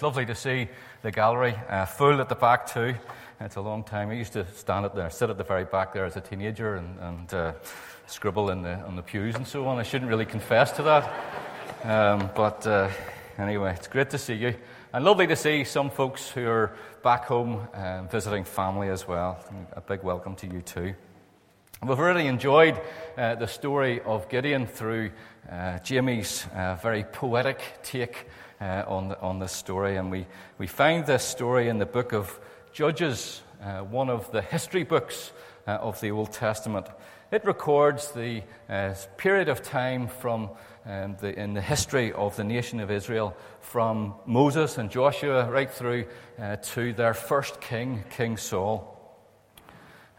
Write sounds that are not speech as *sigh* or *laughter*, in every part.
It's lovely to see the gallery uh, full at the back, too. It's a long time. I used to stand at there, sit at the very back there as a teenager and, and uh, scribble in the, on the pews and so on. I shouldn't really confess to that. Um, but uh, anyway, it's great to see you. And lovely to see some folks who are back home uh, visiting family as well. A big welcome to you, too. We've really enjoyed uh, the story of Gideon through uh, Jamie's uh, very poetic take uh, on, the, on this story. And we, we find this story in the book of Judges, uh, one of the history books uh, of the Old Testament. It records the period of time from um, the, in the history of the nation of Israel from Moses and Joshua right through to their first king, King Saul.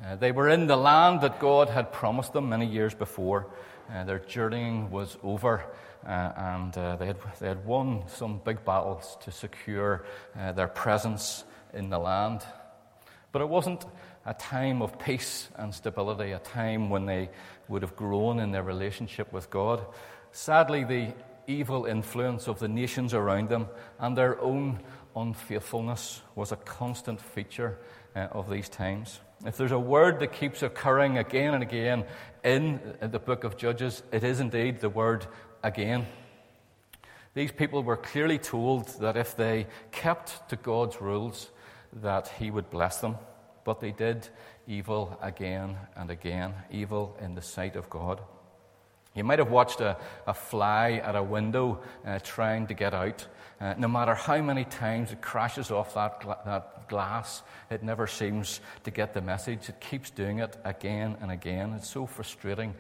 Uh, they were in the land that God had promised them many years before. Uh, their journeying was over, uh, and uh, they, had, they had won some big battles to secure uh, their presence in the land. But it wasn't a time of peace and stability, a time when they would have grown in their relationship with God. Sadly, the evil influence of the nations around them and their own unfaithfulness was a constant feature uh, of these times. If there's a word that keeps occurring again and again in the book of Judges, it is indeed the word again. These people were clearly told that if they kept to God's rules, that He would bless them. But they did evil again and again, evil in the sight of God. You might have watched a, a fly at a window uh, trying to get out. Uh, no matter how many times it crashes off that, gla- that glass, it never seems to get the message. It keeps doing it again and again. It's so frustrating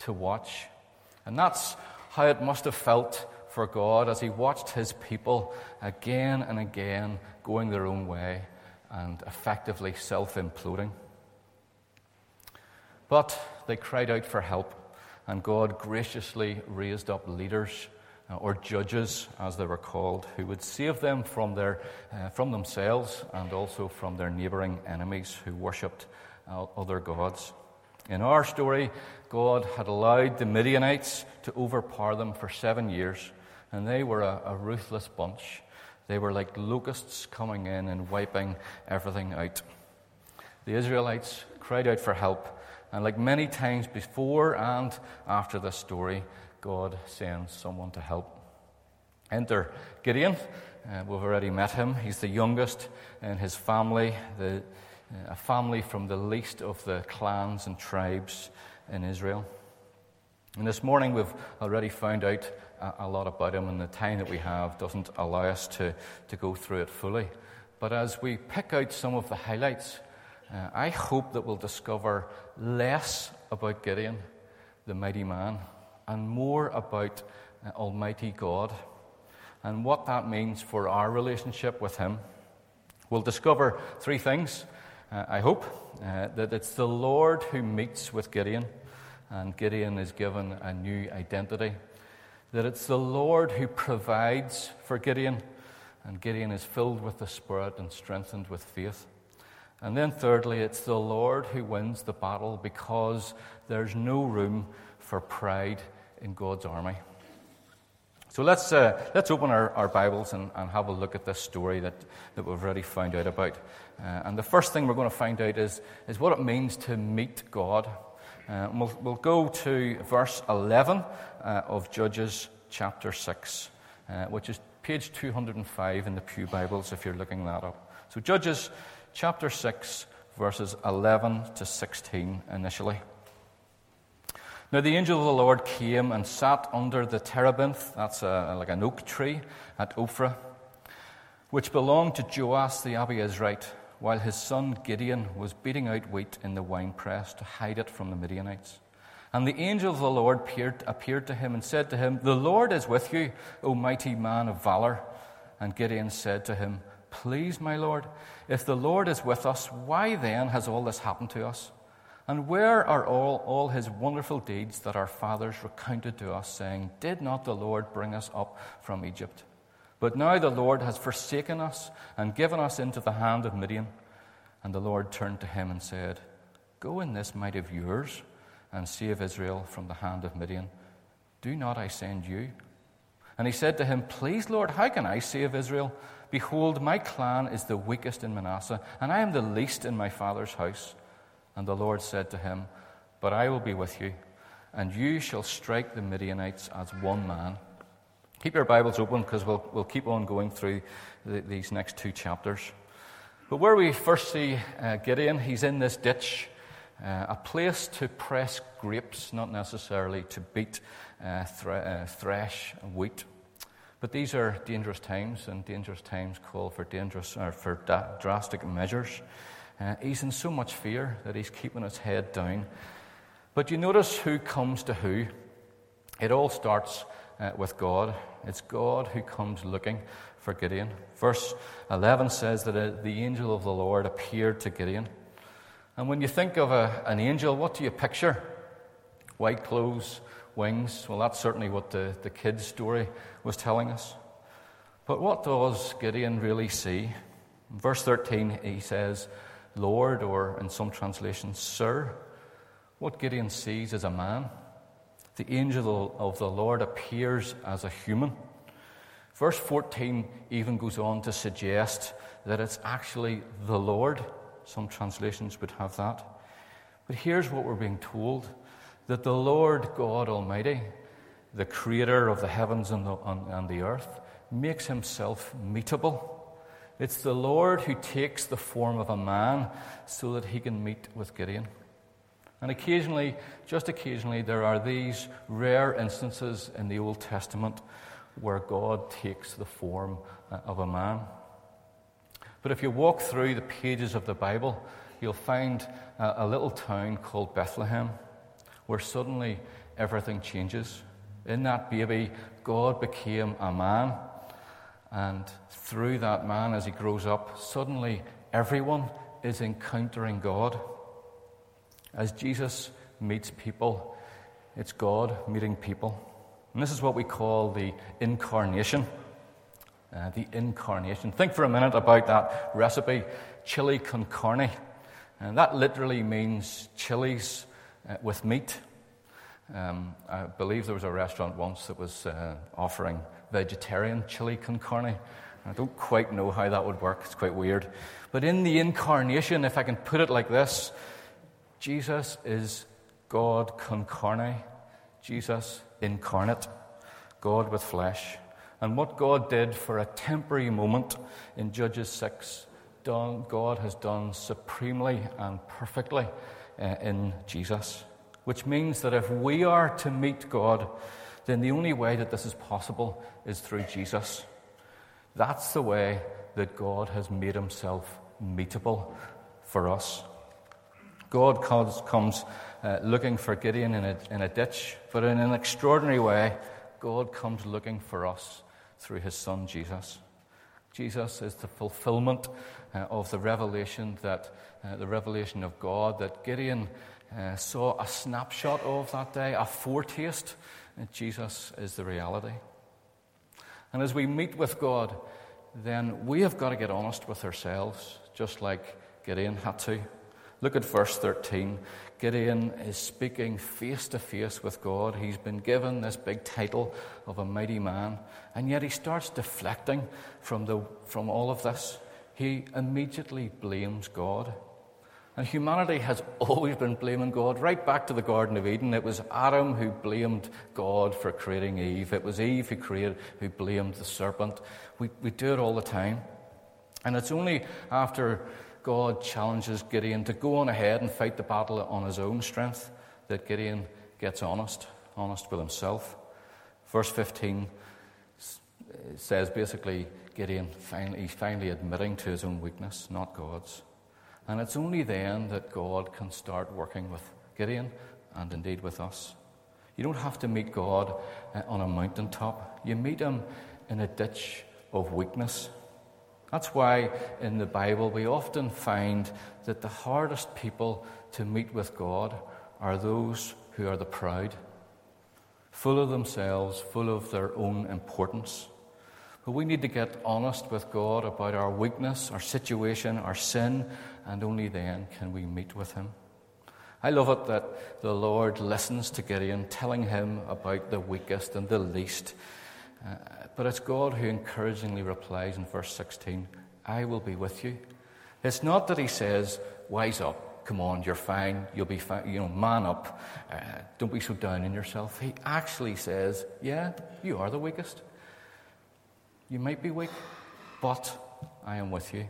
to watch. And that's how it must have felt for God as He watched His people again and again going their own way and effectively self imploding. But they cried out for help and God graciously raised up leaders uh, or judges, as they were called, who would save them from, their, uh, from themselves and also from their neighboring enemies who worshipped uh, other gods. In our story, God had allowed the Midianites to overpower them for seven years, and they were a, a ruthless bunch. They were like locusts coming in and wiping everything out. The Israelites cried out for help, and like many times before and after this story, God sends someone to help. Enter Gideon. Uh, we've already met him. He's the youngest in his family, the, a family from the least of the clans and tribes in Israel. And this morning we've already found out a, a lot about him, and the time that we have doesn't allow us to, to go through it fully. But as we pick out some of the highlights, uh, I hope that we'll discover less about Gideon, the mighty man, and more about uh, Almighty God and what that means for our relationship with Him. We'll discover three things, uh, I hope uh, that it's the Lord who meets with Gideon, and Gideon is given a new identity. That it's the Lord who provides for Gideon, and Gideon is filled with the Spirit and strengthened with faith. And then, thirdly, it's the Lord who wins the battle because there's no room for pride in God's army. So let's, uh, let's open our, our Bibles and, and, have a look at this story that, that we've already found out about. Uh, and the first thing we're going to find out is, is what it means to meet God. Uh, we'll, we'll, go to verse 11 uh, of Judges chapter 6, uh, which is page 205 in the Pew Bibles if you're looking that up. So, Judges chapter 6, verses 11 to 16 initially. Now the angel of the Lord came and sat under the terebinth, that's a, like an oak tree at Ophrah, which belonged to Joash the Abiezrite, while his son Gideon was beating out wheat in the winepress to hide it from the Midianites. And the angel of the Lord appeared, appeared to him and said to him, The Lord is with you, O mighty man of valor. And Gideon said to him, Please, my Lord, if the Lord is with us, why then has all this happened to us? And where are all, all his wonderful deeds that our fathers recounted to us, saying, Did not the Lord bring us up from Egypt? But now the Lord has forsaken us and given us into the hand of Midian. And the Lord turned to him and said, Go in this might of yours and save Israel from the hand of Midian. Do not I send you? And he said to him, Please, Lord, how can I save Israel? Behold, my clan is the weakest in Manasseh, and I am the least in my father's house. And the Lord said to him, But I will be with you, and you shall strike the Midianites as one man. Keep your Bibles open because we'll, we'll keep on going through the, these next two chapters. But where we first see uh, Gideon, he's in this ditch, uh, a place to press grapes, not necessarily to beat, uh, thre- uh, thresh wheat. But these are dangerous times, and dangerous times call for dangerous or for da- drastic measures. Uh, he's in so much fear that he's keeping his head down. But you notice who comes to who. It all starts uh, with God. It's God who comes looking for Gideon. Verse 11 says that uh, the angel of the Lord appeared to Gideon. And when you think of a, an angel, what do you picture? White clothes, wings. Well, that's certainly what the, the kid's story was telling us. But what does Gideon really see? In verse 13, he says, Lord, or in some translations, Sir. What Gideon sees is a man. The angel of the Lord appears as a human. Verse 14 even goes on to suggest that it's actually the Lord. Some translations would have that. But here's what we're being told that the Lord God Almighty, the creator of the heavens and the, and the earth, makes himself meetable. It's the Lord who takes the form of a man so that he can meet with Gideon. And occasionally, just occasionally, there are these rare instances in the Old Testament where God takes the form uh, of a man. But if you walk through the pages of the Bible, you'll find a little town called Bethlehem where suddenly everything changes. In that baby, God became a man. And through that man, as he grows up, suddenly everyone is encountering God. As Jesus meets people, it's God meeting people. And this is what we call the incarnation. Uh, the incarnation. Think for a minute about that recipe, chili con carne. And that literally means chilies uh, with meat. Um, I believe there was a restaurant once that was uh, offering vegetarian chili con carne. I don't quite know how that would work, it's quite weird. But in the incarnation, if I can put it like this, Jesus is God con carne, Jesus incarnate, God with flesh. And what God did for a temporary moment in Judges 6, God has done supremely and perfectly uh, in Jesus. Which means that if we are to meet God, then the only way that this is possible is through Jesus. That's the way that God has made himself meetable for us. God comes, comes uh, looking for Gideon in a, in a ditch, but in an extraordinary way, God comes looking for us through his son Jesus. Jesus is the fulfillment uh, of the revelation that uh, the revelation of God that Gideon uh, saw a snapshot of that day, a foretaste. Jesus is the reality. And as we meet with God, then we have got to get honest with ourselves, just like Gideon had to. Look at verse 13. Gideon is speaking face to face with God. He's been given this big title of a mighty man, and yet he starts deflecting from, the, from all of this. He immediately blames God. And humanity has *laughs* always been blaming God. Right back to the Garden of Eden, it was Adam who blamed God for creating Eve. It was Eve who created, who blamed the serpent. We, we do it all the time. And it's only after God challenges Gideon to go on ahead and fight the battle on his own strength that Gideon gets honest, honest with himself. Verse 15 says basically Gideon finally, he's finally admitting to his own weakness, not God's. And it's only then that God can start working with Gideon and indeed with us. You don't have to meet God uh, on a mountaintop, you meet him in a ditch of weakness. That's why in the Bible we often find that the hardest people to meet with God are those who are the proud, full of themselves, full of their own importance. But we need to get honest with God about our weakness, our situation, our sin, and only then can we meet with Him. I love it that the Lord listens to Gideon, telling him about the weakest and the least. Uh, but it's God who encouragingly replies in verse 16, I will be with you. It's not that he says, Wise up, come on, you're fine, you'll be fine, you know, man up, uh, don't be so down on yourself. He actually says, Yeah, you are the weakest. You might be weak, but I am with you.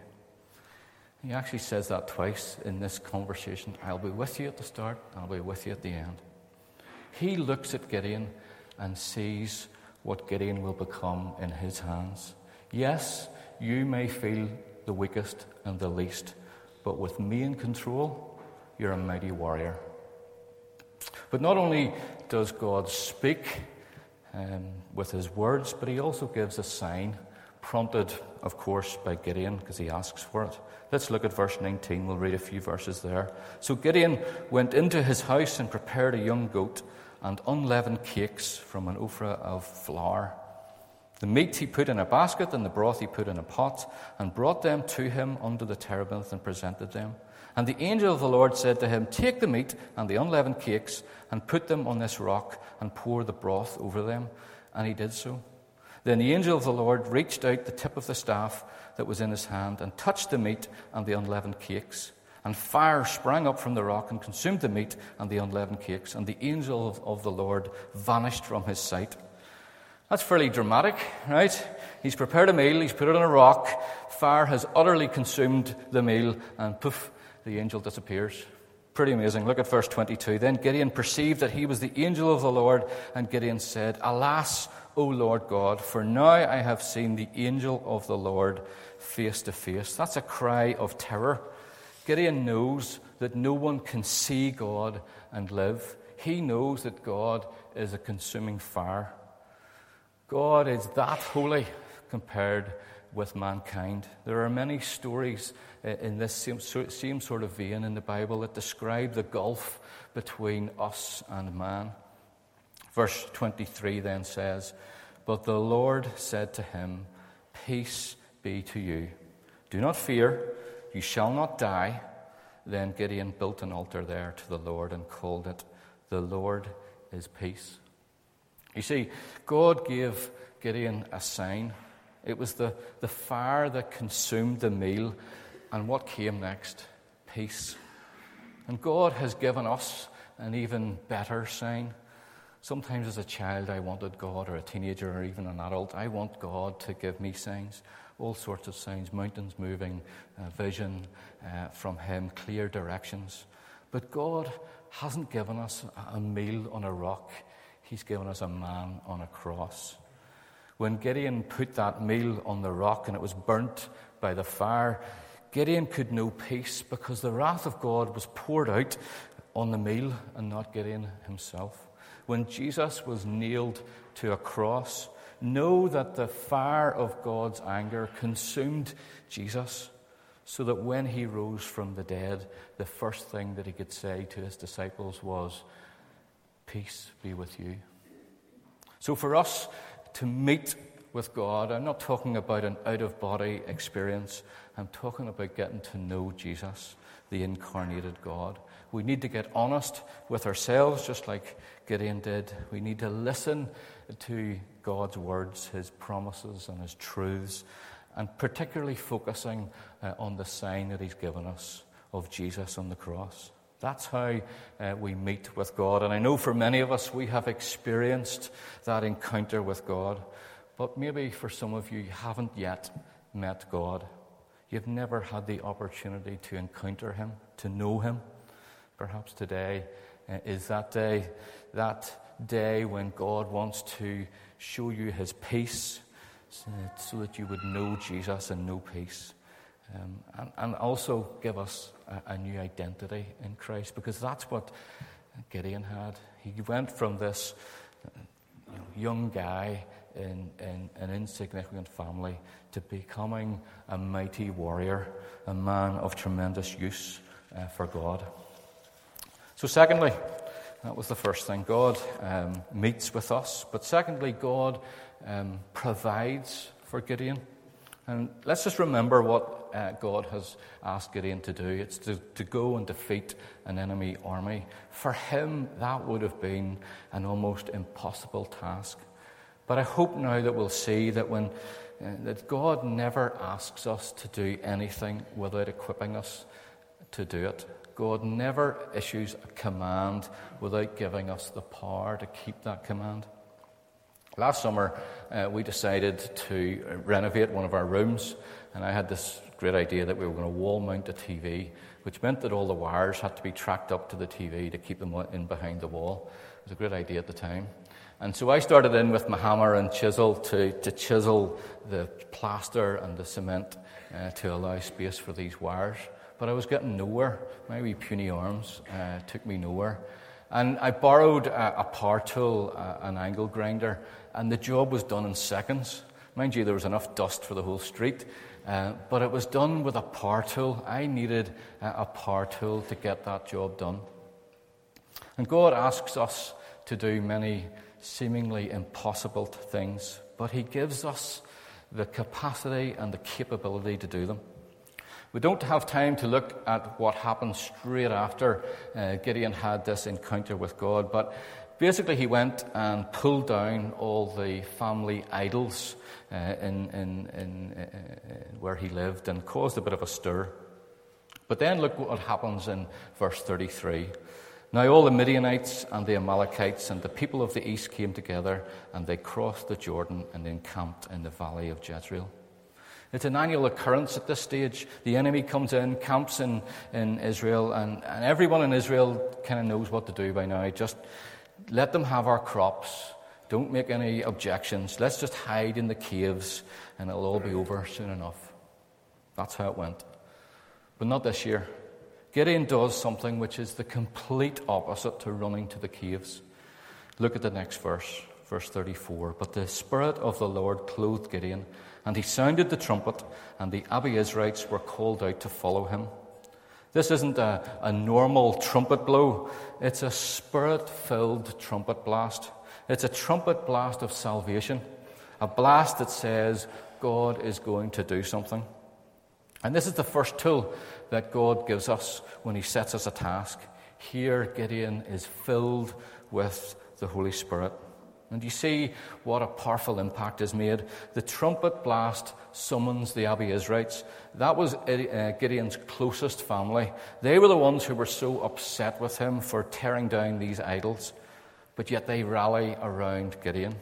He actually says that twice in this conversation. I'll be with you at the start, I'll be with you at the end. He looks at Gideon and sees what Gideon will become in his hands. Yes, you may feel the weakest and the least, but with me in control, you're a mighty warrior. But not only does God speak um, with his words, but he also gives a sign, prompted, of course, by Gideon, because he asks for it. Let's look at verse 19. We'll read a few verses there. So Gideon went into his house and prepared a young goat and unleavened cakes from an ephah of flour. The meat he put in a basket, and the broth he put in a pot, and brought them to him under the terebinth and presented them. And the angel of the Lord said to him, Take the meat and the unleavened cakes, and put them on this rock, and pour the broth over them. And he did so. Then the angel of the Lord reached out the tip of the staff that was in his hand, and touched the meat and the unleavened cakes. And fire sprang up from the rock and consumed the meat and the unleavened cakes, and the angel of, of the Lord vanished from his sight. That's fairly dramatic, right? He's prepared a meal, he's put it on a rock, fire has utterly consumed the meal, and poof, the angel disappears. Pretty amazing. Look at verse 22. Then Gideon perceived that he was the angel of the Lord, and Gideon said, Alas, O Lord God, for now I have seen the angel of the Lord face to face. That's a cry of terror. Gideon knows that no one can see God and live. He knows that God is a consuming fire. God is that holy compared with mankind. There are many stories uh, in this same, same sort of vein in the Bible that describe the gulf between us and man. Verse 23 then says, But the Lord said to him, Peace be to you. Do not fear. You shall not die. Then Gideon built an altar there to the Lord and called it, The Lord is Peace. You see, God gave Gideon a sign. It was the, the fire that consumed the meal. And what came next? Peace. And God has given us an even better sign. Sometimes as a child, I wanted God, or a teenager, or even an adult, I want God to give me signs all sorts of signs mountains moving, uh, vision uh, from Him, clear directions. But God hasn't given us a meal on a rock, He's given us a man on a cross. When Gideon put that meal on the rock and it was burnt by the fire, Gideon could know peace because the wrath of God was poured out on the meal and not Gideon himself. When Jesus was nailed to a cross, know that the fire of God's anger consumed Jesus, so that when he rose from the dead, the first thing that he could say to his disciples was, Peace be with you. So for us to meet with God, I'm not talking about an out of body experience, I'm talking about getting to know Jesus, the incarnated God. We need to get honest with ourselves, just like Gideon did. We need to listen to God's words, His promises, and His truths, and particularly focusing uh, on the sign that He's given us of Jesus on the cross. That's how uh, we meet with God. And I know for many of us, we have experienced that encounter with God. But maybe for some of you, you haven't yet met God. You've never had the opportunity to encounter Him, to know Him. Perhaps today uh, is that day, that day when God wants to show you his peace so that you would know Jesus and know peace. Um, and, and, also give us a, a, new identity in Christ because that's what Gideon had. He went from this you know, young guy in, in, an insignificant family to becoming a mighty warrior, a man of tremendous use uh, for God. So, secondly, that was the first thing. God um, meets with us. But secondly, God um, provides for Gideon. And let's just remember what uh, God has asked Gideon to do it's to, to go and defeat an enemy army. For him, that would have been an almost impossible task. But I hope now that we'll see that when uh, that God never asks us to do anything without equipping us to do it. God never issues a command without giving us the power to keep that command. Last summer, uh, we decided to renovate one of our rooms, and I had this great idea that we were going to wall mount a TV, which meant that all the wires had to be tracked up to the TV to keep them in behind the wall. It was a great idea at the time. And so I started in with my hammer and chisel to, to chisel the plaster and the cement uh, to allow space for these wires. But I was getting nowhere. My wee puny arms uh, took me nowhere. And I borrowed a, a power tool, an angle grinder, and the job was done in seconds. Mind you, there was enough dust for the whole street, uh, but it was done with a power tool. I needed a power tool to get that job done. And God asks us to do many seemingly impossible things, but He gives us the capacity and the capability to do them. We don't have time to look at what happened straight after uh, Gideon had this encounter with God, but basically he went and pulled down all the family idols uh, in, in, in uh, where he lived and caused a bit of a stir. But then look what happens in verse 33. Now all the Midianites and the Amalekites and the people of the east came together, and they crossed the Jordan and encamped in the valley of Jezreel. It's an annual occurrence at this stage. The enemy comes in, camps in, in Israel, and, and everyone in Israel kind of knows what to do by now. Just let them have our crops. Don't make any objections. Let's just hide in the caves, and it'll all be over soon enough. That's how it went. But not this year. Gideon does something which is the complete opposite to running to the caves. Look at the next verse, verse 34. But the Spirit of the Lord clothed Gideon, and he sounded the trumpet, and the Abiezrites were called out to follow him. This isn't a, a normal trumpet blow, it's a spirit filled trumpet blast. It's a trumpet blast of salvation, a blast that says God is going to do something. And this is the first tool that God gives us when He sets us a task. Here, Gideon is filled with the Holy Spirit. And you see what a powerful impact is made. The trumpet blast summons the Abiezrites. That was uh, Gideon's closest family. They were the ones who were so upset with him for tearing down these idols, but yet they rally around Gideon.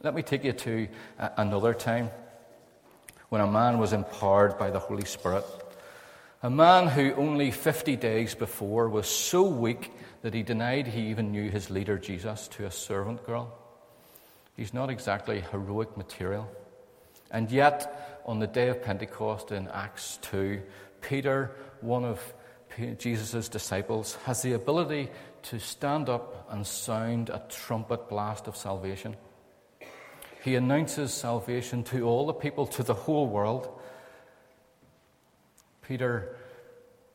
Let me take you to uh, another time when a man was empowered by the Holy Spirit. A man who only 50 days before was so weak that he denied he even knew his leader Jesus to a servant girl. He's not exactly heroic material. And yet, on the day of Pentecost in Acts 2, Peter, one of Jesus' disciples, has the ability to stand up and sound a trumpet blast of salvation. He announces salvation to all the people, to the whole world. Peter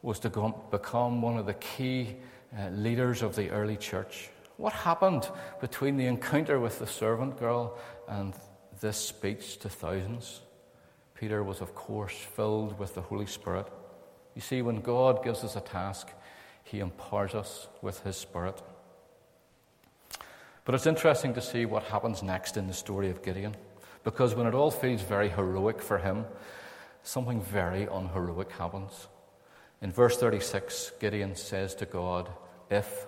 was to become one of the key uh, leaders of the early church. What happened between the encounter with the servant girl and this speech to thousands? Peter was, of course, filled with the Holy Spirit. You see, when God gives us a task, he empowers us with his Spirit. But it's interesting to see what happens next in the story of Gideon, because when it all feels very heroic for him, something very unheroic happens. In verse 36, Gideon says to God, If,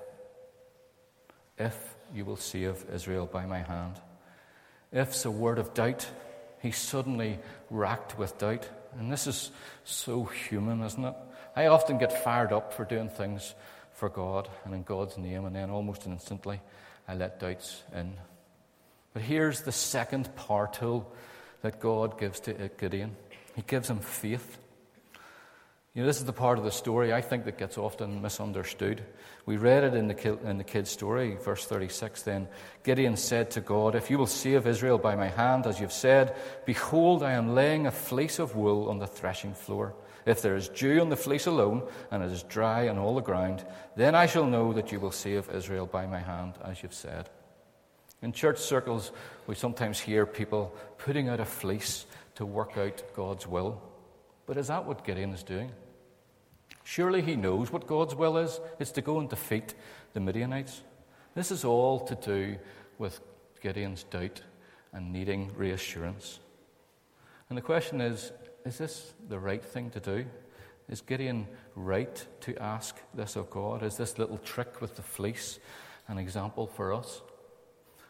if you will save Israel by my hand. If's a word of doubt. He's suddenly racked with doubt. And this is so human, isn't it? I often get fired up for doing things for God and in God's name, and then almost instantly I let doubts in. But here's the second power tool that God gives to Gideon He gives him faith. You know, this is the part of the story I think that gets often misunderstood. We read it in the, in the kid's story, verse 36. Then Gideon said to God, If you will save Israel by my hand, as you've said, behold, I am laying a fleece of wool on the threshing floor. If there is dew on the fleece alone, and it is dry on all the ground, then I shall know that you will save Israel by my hand, as you've said. In church circles, we sometimes hear people putting out a fleece to work out God's will. But is that what Gideon is doing? Surely he knows what God's will is. It's to go and defeat the Midianites. This is all to do with Gideon's doubt. and needing reassurance. And the question is is this the right thing to do? Is Gideon right to ask this of God? Is this little trick with the fleece an example for us?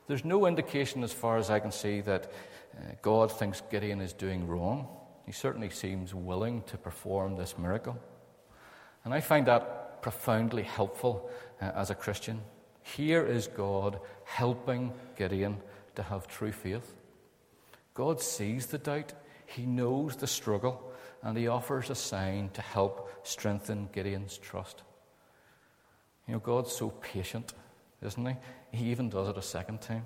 There's no indication, as far as I can see, that uh, God thinks Gideon is doing wrong. He certainly seems willing to perform this miracle. And I find that profoundly helpful uh, as a Christian. Here is God helping Gideon to have true faith. God sees the doubt, He knows the struggle, and He offers a sign to help strengthen Gideon's trust. You know, God's so patient, isn't He? He even does it a second time,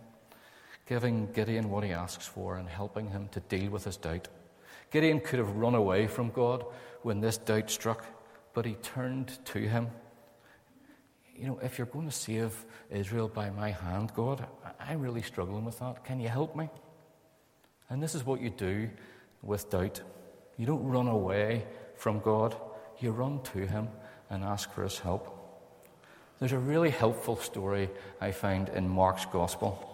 giving Gideon what he asks for and helping him to deal with his doubt. Gideon could have run away from God when this doubt struck, but he turned to him. You know, if you're going to save Israel by my hand, God, I'm really struggling with that. Can you help me? And this is what you do with doubt. You don't run away from God, you run to Him and ask for His help. There's a really helpful story I find in Mark's Gospel.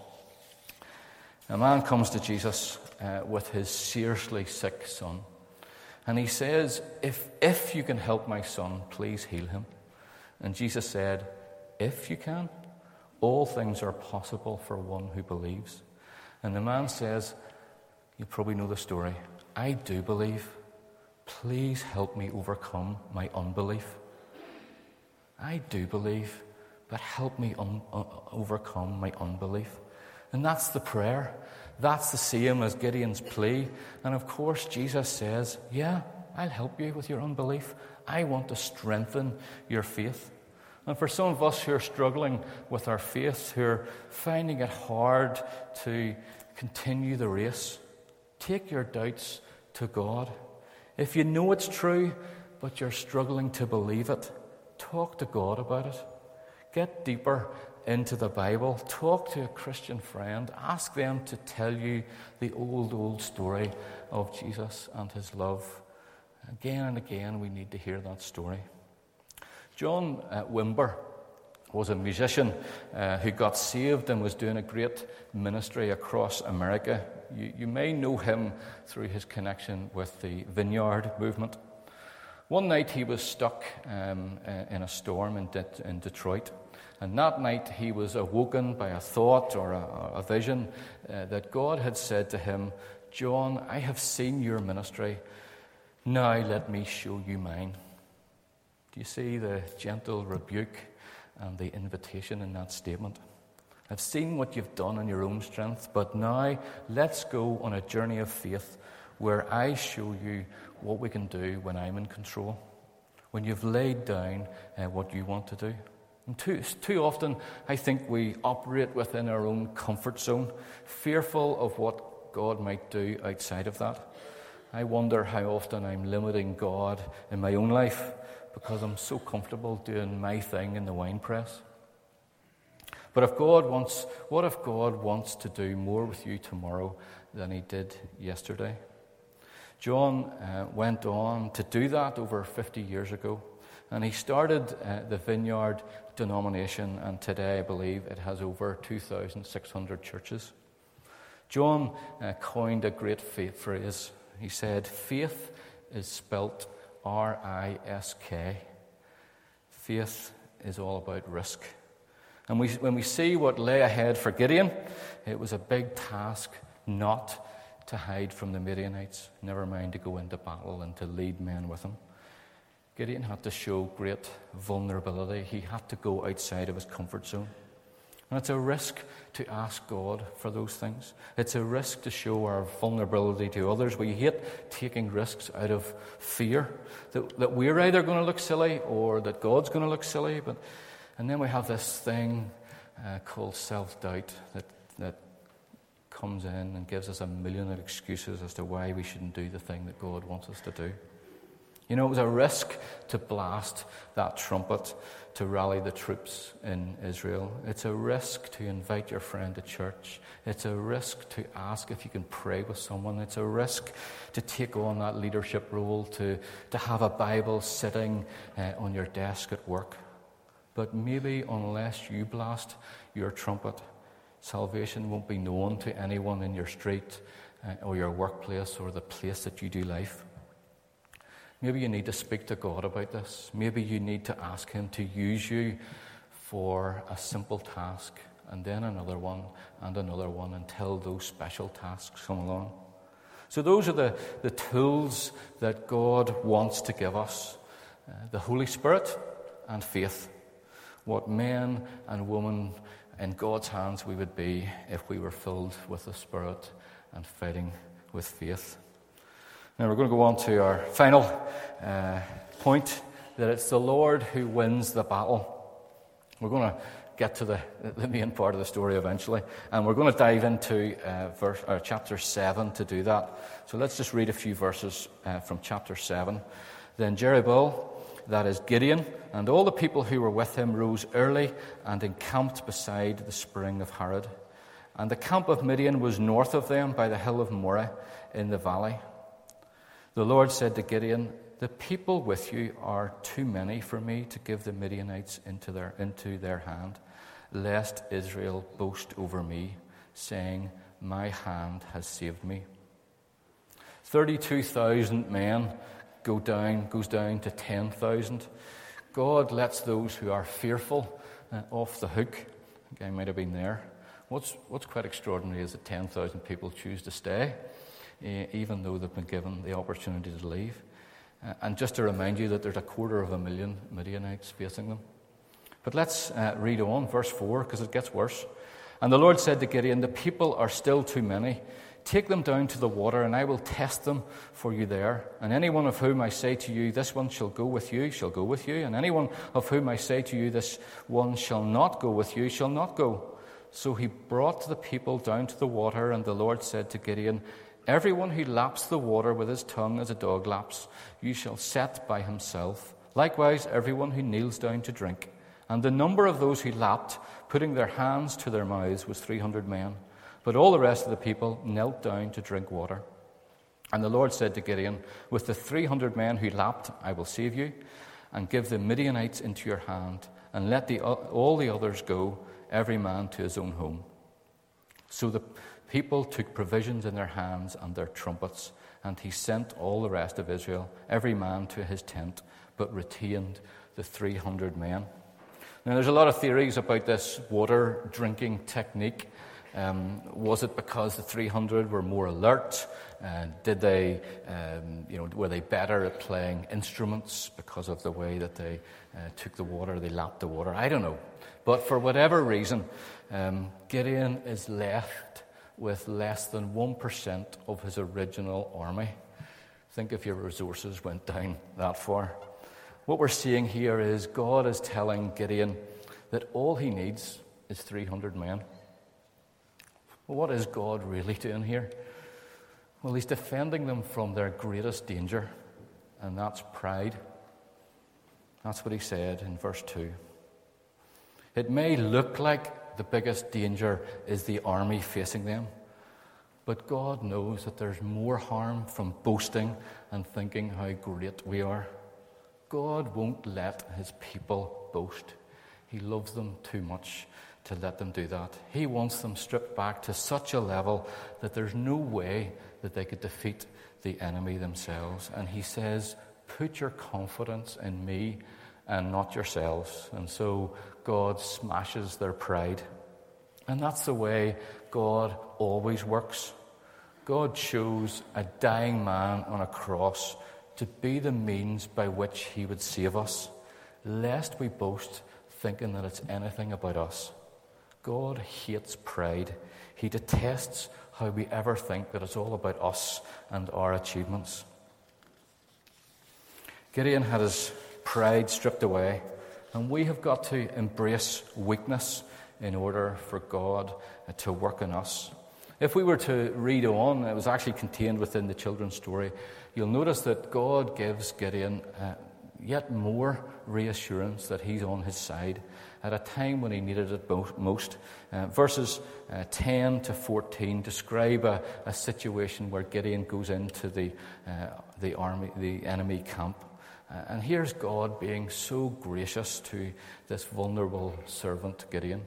A man comes to Jesus uh, with his seriously sick son. And he says, if, if you can help my son, please heal him. And Jesus said, If you can, all things are possible for one who believes. And the man says, You probably know the story. I do believe. Please help me overcome my unbelief. I do believe, but help me un- uh, overcome my unbelief. And that's the prayer. That's the same as Gideon's plea. And of course, Jesus says, Yeah, I'll help you with your unbelief. I want to strengthen your faith. And for some of us who are struggling with our faith, who are finding it hard to continue the race, take your doubts to God. If you know it's true, but you're struggling to believe it, talk to God about it. Get deeper into the Bible. Talk to a Christian friend. Ask them to tell you the old, old story of Jesus and his love. Again and again, we need to hear that story. John uh, Wimber was a musician uh, who got saved and was doing a great ministry across America. You, you may know him through his connection with the Vineyard movement. One night he was stuck um, uh, in a storm in, De- in Detroit. And that night he was awoken by a thought or a, a vision uh, that God had said to him, John, I have seen your ministry. Now let me show you mine. Do you see the gentle rebuke and the invitation in that statement? I've seen what you've done in your own strength, but now let's go on a journey of faith where I show you what we can do when I'm in control, when you've laid down uh, what you want to do. And too, too often, I think we operate within our own comfort zone, fearful of what God might do outside of that. I wonder how often I'm limiting God in my own life because I'm so comfortable doing my thing in the wine press. But if God wants, what if God wants to do more with you tomorrow than he did yesterday? John uh, went on to do that over 50 years ago. And he started uh, the Vineyard denomination, and today I believe it has over 2,600 churches. John uh, coined a great phrase. He said, Faith is spelt R I S K. Faith is all about risk. And we, when we see what lay ahead for Gideon, it was a big task not to hide from the Midianites, never mind to go into battle and to lead men with him. Gideon had to show great vulnerability. He had to go outside of his comfort zone. And it's a risk to ask God for those things. It's a risk to show our vulnerability to others. We hate taking risks out of fear that, that we're either going to look silly or that God's going to look silly. But, and then we have this thing uh, called self doubt that, that comes in and gives us a million excuses as to why we shouldn't do the thing that God wants us to do. You know, it was a risk to blast that trumpet to rally the troops in Israel. It's a risk to invite your friend to church. It's a risk to ask if you can pray with someone. It's a risk to take on that leadership role, to, to have a Bible sitting uh, on your desk at work. But maybe unless you blast your trumpet, Salvation won't be known to anyone in your street uh, or your workplace or the place that you do life. Maybe you need to speak to God about this. Maybe you need to ask Him to use you for a simple task and then another one and another one until those special tasks come along. So, those are the, the tools that God wants to give us uh, the Holy Spirit and faith. What men and women in God's hands we would be if we were filled with the Spirit and fighting with faith. Now we're going to go on to our final uh, point that it's the Lord who wins the battle. We're going to get to the, the main part of the story eventually, and we're going to dive into uh, verse, or chapter 7 to do that. So let's just read a few verses uh, from chapter 7. Then Jerubbaal, that is Gideon, and all the people who were with him rose early and encamped beside the spring of Harod. And the camp of Midian was north of them by the hill of Moreh in the valley. The Lord said to Gideon, The people with you are too many for me to give the Midianites into their, into their hand, lest Israel boast over me, saying, My hand has saved me. 32,000 men go down, goes down to 10,000. God lets those who are fearful uh, off the hook. I I might have been there. What's, what's quite extraordinary is that 10,000 people choose to stay. Eh, even though they've been given the opportunity to leave. Uh, and just to remind you that there's a quarter of a million Midianites facing them. But let's uh, read on, verse 4, because it gets worse. And the Lord said to Gideon, The people are still too many. Take them down to the water, and I will test them for you there. And anyone of whom I say to you, This one shall go with you, shall go with you. And anyone of whom I say to you, This one shall not go with you, shall not go. So he brought the people down to the water, and the Lord said to Gideon, Everyone who laps the water with his tongue as a dog laps, you shall set by himself. Likewise, everyone who kneels down to drink. And the number of those who lapped, putting their hands to their mouths, was 300 men. But all the rest of the people knelt down to drink water. And the Lord said to Gideon, With the 300 men who lapped, I will save you, and give the Midianites into your hand, and let the, all the others go, every man to his own home. So the people took provisions in their hands and their trumpets, and he sent all the rest of Israel, every man to his tent, but retained the 300 men. Now, there's a lot of theories about this water drinking technique. Um, was it because the 300 were more alert? Uh, did they, um, you know, were they better at playing instruments because of the way that they uh, took the water, they lapped the water? I don't know. But for whatever reason, um, Gideon is left with less than 1% of his original army. Think if your resources went down that far. What we're seeing here is God is telling Gideon that all he needs is 300 men. Well, what is God really doing here? Well, he's defending them from their greatest danger, and that's pride. That's what he said in verse 2. It may look like the biggest danger is the army facing them. But God knows that there's more harm from boasting and thinking how great we are. God won't let his people boast. He loves them too much to let them do that. He wants them stripped back to such a level that there's no way that they could defeat the enemy themselves. And he says, Put your confidence in me and not yourselves. And so God smashes their pride. And that's the way God always works. God chose a dying man on a cross to be the means by which he would save us, lest we boast thinking that it's anything about us. God hates pride. He detests how we ever think that it's all about us and our achievements. Gideon had his pride stripped away, and we have got to embrace weakness in order for God to work in us. If we were to read on, it was actually contained within the children's story, you'll notice that God gives Gideon uh, yet more reassurance that he's on his side at a time when he needed it most. Uh, verses uh, 10 to 14 describe a, a, situation where Gideon goes into the, uh, the, army, the enemy camp. Uh, and here's God being so gracious to this vulnerable servant, Gideon.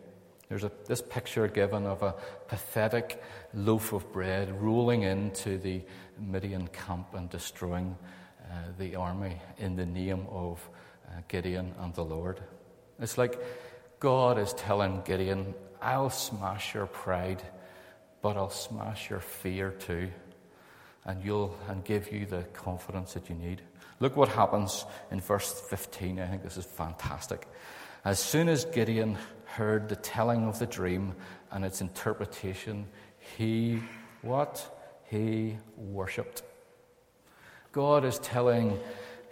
There's a, this picture given of a pathetic loaf of bread rolling into the Midian camp and destroying uh, the army in the name of uh, Gideon and the Lord. It's like God is telling Gideon, I'll smash your pride, but I'll smash your fear too, and you'll and give you the confidence that you need. Look what happens in verse 15. I think this is fantastic. As soon as Gideon heard the telling of the dream and its interpretation, he what? He worshipped. God is telling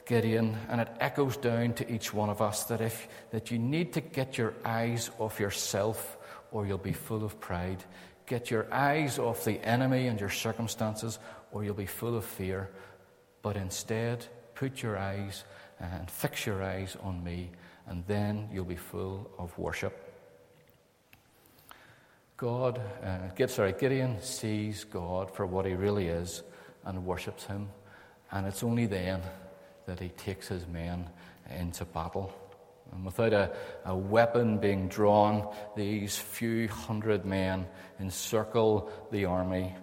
Gideon, and it echoes down to each one of us that if that you need to get your eyes off yourself or you'll be full of pride. Get your eyes off the enemy and your circumstances or you'll be full of fear. But instead, put your eyes and fix your eyes on me, and then you'll be full of worship. God, uh, sorry, Gideon sees God for what he really is and worships him, and it's only then that he takes his men into battle. And without a, a weapon being drawn, these few hundred men encircle the army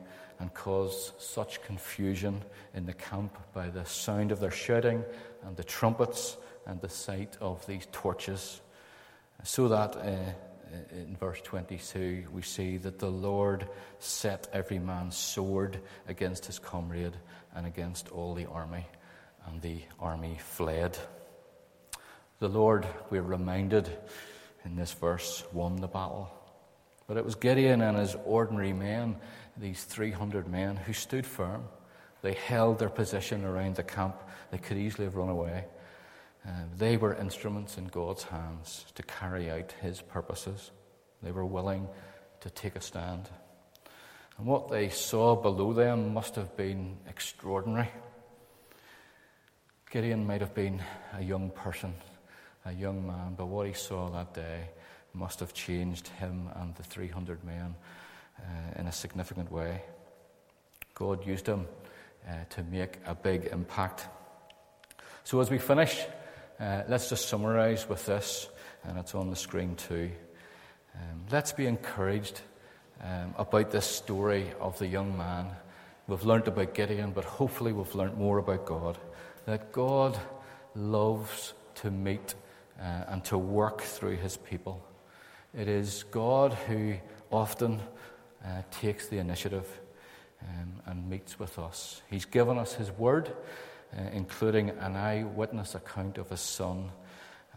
and cause such confusion in the camp by the sound of their shouting and the trumpets and the sight of these torches. So that uh, in verse 22 we see that the Lord set every man's sword against his comrade and against all the army and the army fled. The Lord, we're reminded in this verse, won the battle. But it was Gideon and his ordinary men, these 300 men, who stood firm. They held their position around the camp. They could easily have run away. Uh, they were instruments in God's hands to carry out his purposes. They were willing to take a stand. And what they saw below them must have been extraordinary. Gideon might have been a young person, a young man, but what he saw that day must have changed him and the 300 men uh, in a significant way. God used him uh, to make a big impact. So, as we finish, uh, let's just summarize with this, and it's on the screen too. Um, let's be encouraged um, about this story of the young man. We've learnt about Gideon, but hopefully, we've learnt more about God that God loves to meet uh, and to work through his people. It is God who often uh, takes the initiative um, and meets with us. He's given us his word, uh, including an eyewitness account of his son.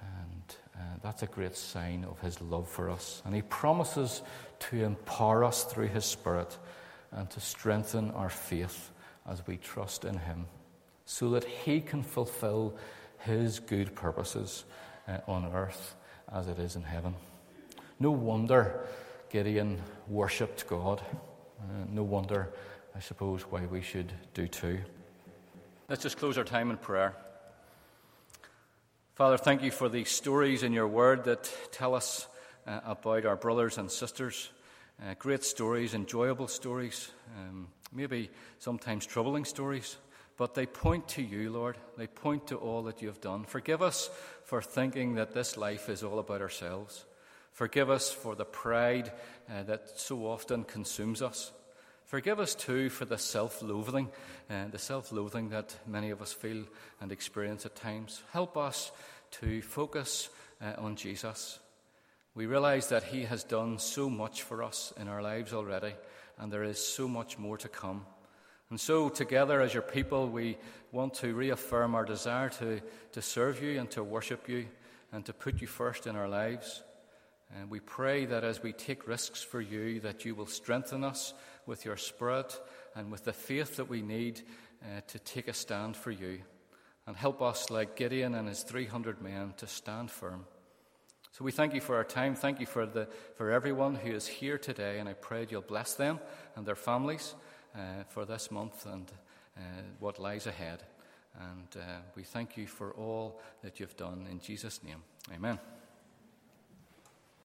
And uh, that's a great sign of his love for us. And he promises to empower us through his spirit and to strengthen our faith as we trust in him so that he can fulfill his good purposes uh, on earth as it is in heaven. No wonder Gideon worshipped God. Uh, no wonder, I suppose, why we should do too. Let's just close our time in prayer. Father, thank you for the stories in your word that tell us uh, about our brothers and sisters. Uh, great stories, enjoyable stories, um, maybe sometimes troubling stories but they point to you, Lord. They point to all that you have done. Forgive us for thinking that this life is all about ourselves. Forgive us for the pride uh, that so often consumes us. Forgive us too for the self loathing, uh, the self loathing that many of us feel and experience at times. Help us to focus uh, on Jesus. We realize that He has done so much for us in our lives already, and there is so much more to come. And so, together as your people, we want to reaffirm our desire to, to serve you and to worship you and to put you first in our lives. And we pray that as we take risks for you, that you will strengthen us with your spirit and with the faith that we need uh, to take a stand for you. And help us, like Gideon and his 300 men, to stand firm. So we thank you for our time. Thank you for, the, for everyone who is here today. And I pray you'll bless them and their families uh, for this month and uh, what lies ahead. And uh, we thank you for all that you've done in Jesus' name. Amen.